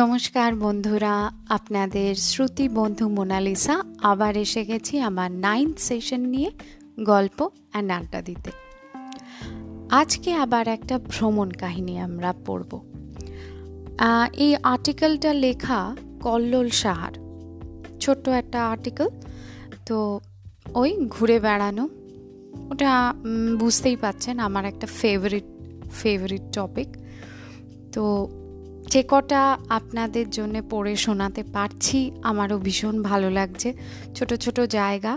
নমস্কার বন্ধুরা, আপনাদের শ্রুতি বন্ধু মোনালিসা আবার এসে গেছি আমার নাইন্থ সেশন নিয়ে গল্প অ্যান্ড আড্ডা দিতে। আজকে আবার একটা ভ্রমণ কাহিনী আমরা পড়ব। এই আর্টিকেলটা লেখা কল্লোল সাহার। ছোট্ট একটা আর্টিকেল তো ওই ঘুরে বেড়ানো, ওটা বুঝতেই পাচ্ছেন আমার একটা ফেভারিট ফেভারিট টপিক তো যে কটা আপনাদের জন্য পড়ে শোনাতে পারছি, আমারও ভীষণ ভালো লাগছে। ছোট ছোট জায়গা,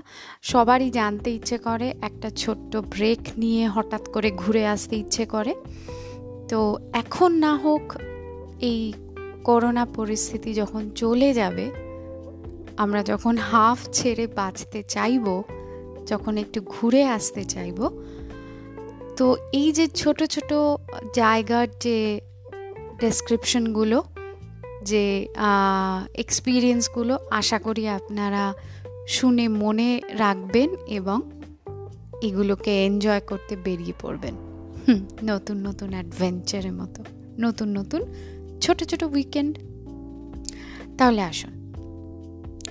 সবারই জানতে ইচ্ছে করে, একটা ছোট্ট ব্রেক নিয়ে হঠাৎ করে ঘুরে আসতে ইচ্ছে করে। তো এখন না হোক, এই করোনা পরিস্থিতি যখন চলে যাবে, আমরা যখন হাফ ছেড়ে বাঁচতে চাইব, যখন একটু ঘুরে আসতে চাইব, তো এই যে ছোট ছোট জায়গার যে ডেসক্রিপশনগুলো যে এক্সপিরিয়েন্সগুলো আশা করি আপনারা শুনে মনে রাখবেন এবং এগুলোকে এনজয় করতে বেরিয়ে পড়বেন। নতুন নতুন অ্যাডভেঞ্চারের মতো, নতুন নতুন ছোট ছোট উইকেন্ড তাহলে আসুন,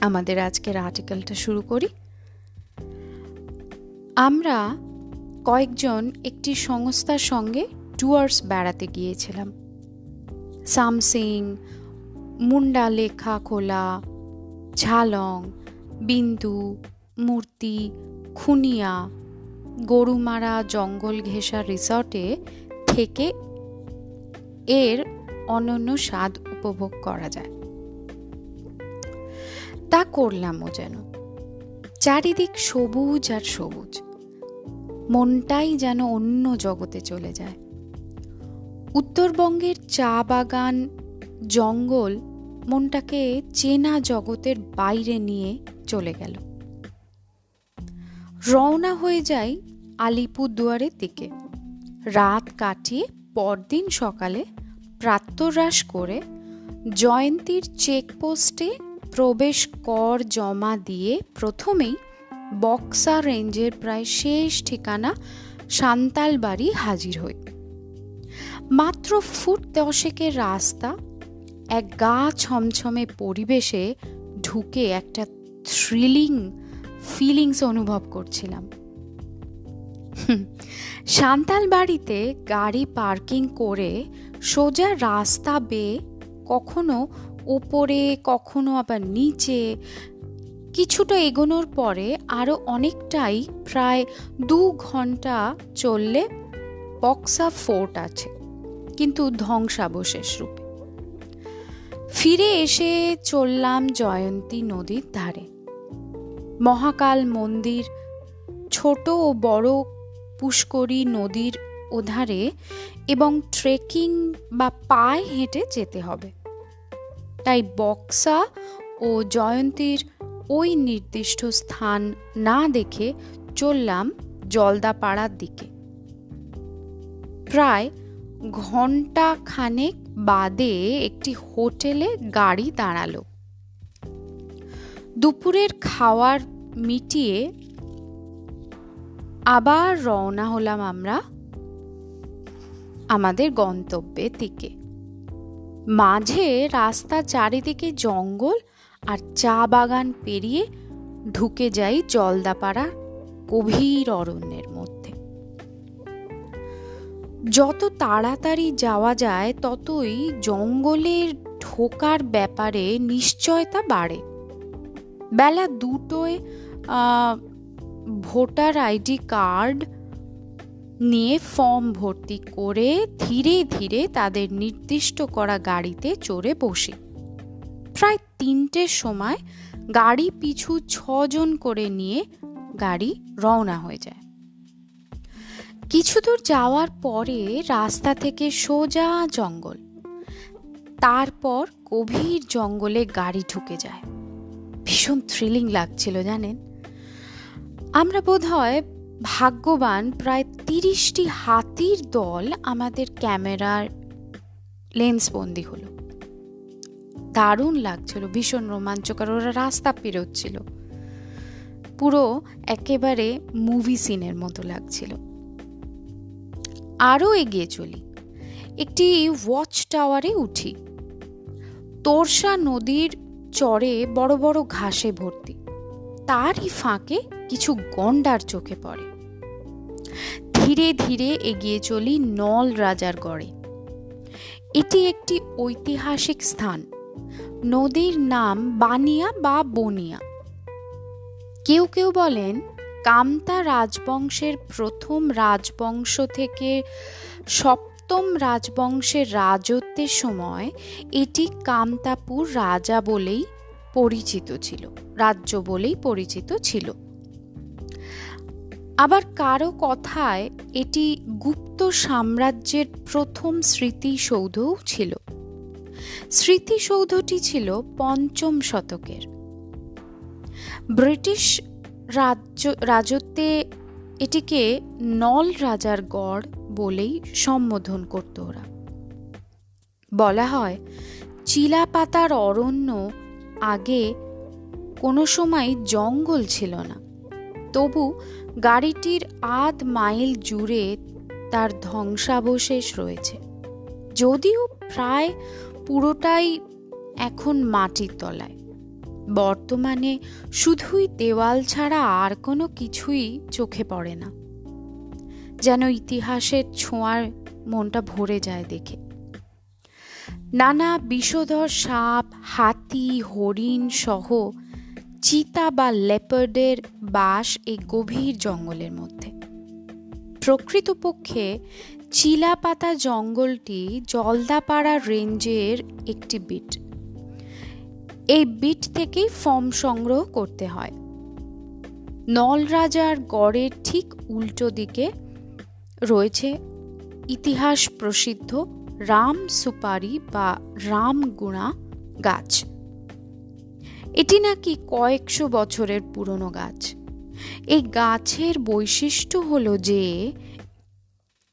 আমাদের আজকের আর্টিকেলটা শুরু করি। আমরা কয়েকজন একটি সংস্থার সঙ্গে টুয়ার্স বেড়াতে গিয়েছিলাম। সামসিং মুন্ডা লেখা খোলা ঝালং বিন্দু মূর্তি খুনিয়া গরুমারা জঙ্গল ঘেঁষা রিসর্টে থেকে এর অনন্য স্বাদ উপভোগ করা যায়। তা করলামও যেন। চারিদিক সবুজ আর সবুজ। মনটাই যেন অন্য জগতে চলে যায়। উত্তরবঙ্গের চা বাগান, জঙ্গল মনটাকে চেনা জগতের বাইরে নিয়ে চলে গেল। রওনা হয়ে যাই আলিপুরদুয়ারের দিকে। রাত কাটিয়ে পরদিন সকালে প্রাত্যরাস করে জয়ন্তীর চেকপোস্টে প্রবেশ কর জমা দিয়ে প্রথমেই বক্সা রেঞ্জের প্রায় শেষ ঠিকানা সান্তালবাড়ি হাজির হই। মাত্র ফুট দশেকের রাস্তা, এক গা ছমছমে পরিবেশে ঢুকে একটা থ্রিলিং ফিলিংস অনুভব করছিলাম। সান্তাল বাড়িতে গাড়ি পার্কিং করে সোজা রাস্তা বেয়ে কখনো ওপরে কখনো আবার নিচে, কিছুটা এগোনোর পরে আরও অনেকটাই প্রায় দু ঘণ্টা চললে বক্সা ফোর্ট আছে। কিন্তু ধ্বংসাবশেষ রূপে। ফিরে এসে চললাম জয়ন্তী নদীর ধারে। মহাকাল মন্দির, ছোট ও বড় পুষ্করী নদীর ওধারে এবং ট্রেকিং বা পায়ে হেঁটে যেতে হবে। তাই বক্সা ও জয়ন্তীর ওই নির্দিষ্ট স্থান না দেখে চললাম জলদাপাড়ার দিকে। প্রায় ঘণ্টা খানেক বাদে একটি হোটেলে গাড়ি দাঁড়াল। দুপুরের খাওয়ার মিটিয়ে আবার রওনা হলাম আমরা আমাদের গন্তব্যের দিকে। মাঝে রাস্তা চারিদিকে জঙ্গল আর চা বাগান পেরিয়ে ঢুকে যাই জলদাপাড়া গভীর অরণ্যের যত তাড়াতাড়ি যাওয়া যায়, ততই জঙ্গলের ঢোকার ব্যাপারে নিশ্চয়তা বাড়ে। বেলা দুটোয় ভোটার আইডি কার্ড নিয়ে ফর্ম ভর্তি করে ধীরে ধীরে তাদের নির্দিষ্ট করা গাড়িতে চড়ে বসি। প্রায় তিনটের সময় গাড়ি পিছু ছজন করে নিয়ে গাড়ি রওনা হয়ে যায়। কিছু দূর যাওয়ার পরে রাস্তা থেকে সোজা জঙ্গল। তারপর গভীর জঙ্গলে গাড়ি ঢুকে যায়। ভীষণ থ্রিলিং লাগছিল, জানেন? আমরা বোধ হয় ভাগ্যবান প্রায় তিরিশটি হাতির দল আমাদের ক্যামেরার লেন্সবন্দি হলো। দারুণ লাগছিল, ভীষণ রোমাঞ্চকর, ওরা রাস্তা পেরোচ্ছিল। পুরো একেবারে মুভি সিনের মতো লাগছিল। আরও এগিয়ে চলি। একটি ওয়াচ টাওয়ারে উঠি। তোরসা নদীর চরে বড় বড় ঘাসে ভর্তি। তারই ফাঁকে কিছু গন্ডার চোখে পড়ে। ধীরে ধীরে এগিয়ে চলি নল রাজার গড়ে। এটি একটি ঐতিহাসিক স্থান। নদীর নাম বানিয়া বা বনিয়া। কেউ কেউ বলেন কামতা রাজবংশের প্রথম রাজবংশ থেকে সপ্তম রাজবংশের রাজত্বের সময় এটি কামতাপুর রাজা বলেই পরিচিত ছিল, রাজ্য বলেই পরিচিত ছিল। আবার কারও কথায় এটি গুপ্ত সাম্রাজ্যের প্রথম স্মৃতিসৌধও ছিল। স্মৃতিসৌধটি ছিল পঞ্চম শতকের। ব্রিটিশ রাজ্য, রাজত্বে এটিকে নল রাজার গড় বলেই সম্বোধন করত ওরা। বলা হয়, চিলাপাতার অরণ্য আগে কোনো সময় জঙ্গল ছিল না। তবু গাড়িটির আধ মাইল জুড়ে তার ধ্বংসাবশেষ রয়েছে। যদিও প্রায় পুরোটাই এখন মাটির তলায়। বর্তমানে শুধুই দেওয়াল ছাড়া আর কোনো কিছুই চোখে পড়ে না। যেন ইতিহাসের ছোঁয়ার মনটা ভরে যায় দেখে। নানা বিষধর সাপ, হাতি, হরিণ সহ চিতা বা লেপার্ডের বাস এই গভীর জঙ্গলের মধ্যে। প্রকৃতপক্ষে চিলাপাতা জঙ্গলটি জলদাপাড়া রেঞ্জের একটি বিট। এই বিট থেকেই ফর্ম সংগ্রহ করতে হয়। নলরাজার গড়ের ঠিক উল্টো দিকে রয়েছে ইতিহাস প্রসিদ্ধ রাম সুপারি বা রামগুণা গাছ। এটি নাকি কয়েকশো বছরের পুরনো গাছ। এই গাছের বৈশিষ্ট্য হলো যে,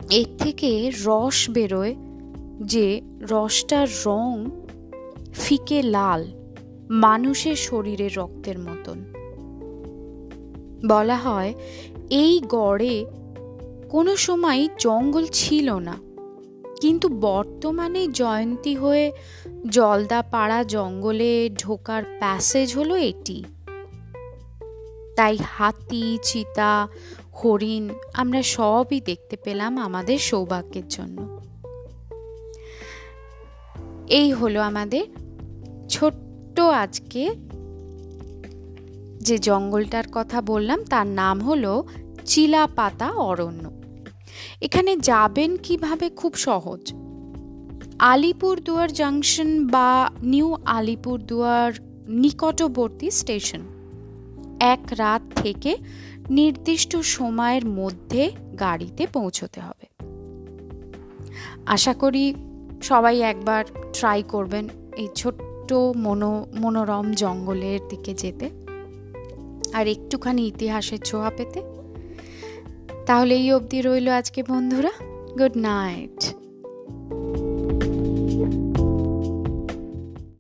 এর থেকে রস বেরোয়, যে রসটার রং ফিকে লাল। মানুষের শরীরের রক্তের মতন। বলা হয়, এই গড়ে কোনো সময় জঙ্গল ছিল না। কিন্তু বর্তমানে জয়ন্তী হয়ে জলদাপাড়া জঙ্গলে ঢোকার প্যাসেজ হলো এটি। তাই হাতি, চিতা, হরিণ আমরা সবই দেখতে পেলাম আমাদের সৌভাগ্যের জন্য। এই হলো আমাদের আজকে যে জঙ্গলটার কথা বললাম, তার নাম হলো চিলাপাতা অরণ্য। এখানে যাবেন কীভাবে খুব সহজ। আলিপুরদুয়ার জাংশন বা নিউ আলিপুরদুয়ার নিকটবর্তী স্টেশন। এক রাত থেকে নির্দিষ্ট সময়ের মধ্যে গাড়িতে পৌঁছতে হবে। আশা করি সবাই একবার ট্রাই করবেন এই ছোট্ট মনো, মনোরম জঙ্গলের দিকে যেতে আর একটুখানি ইতিহাসের ছোঁয়া পেতে তাহলে এই অবধি রইল আজকে বন্ধুরা, গুড নাইট।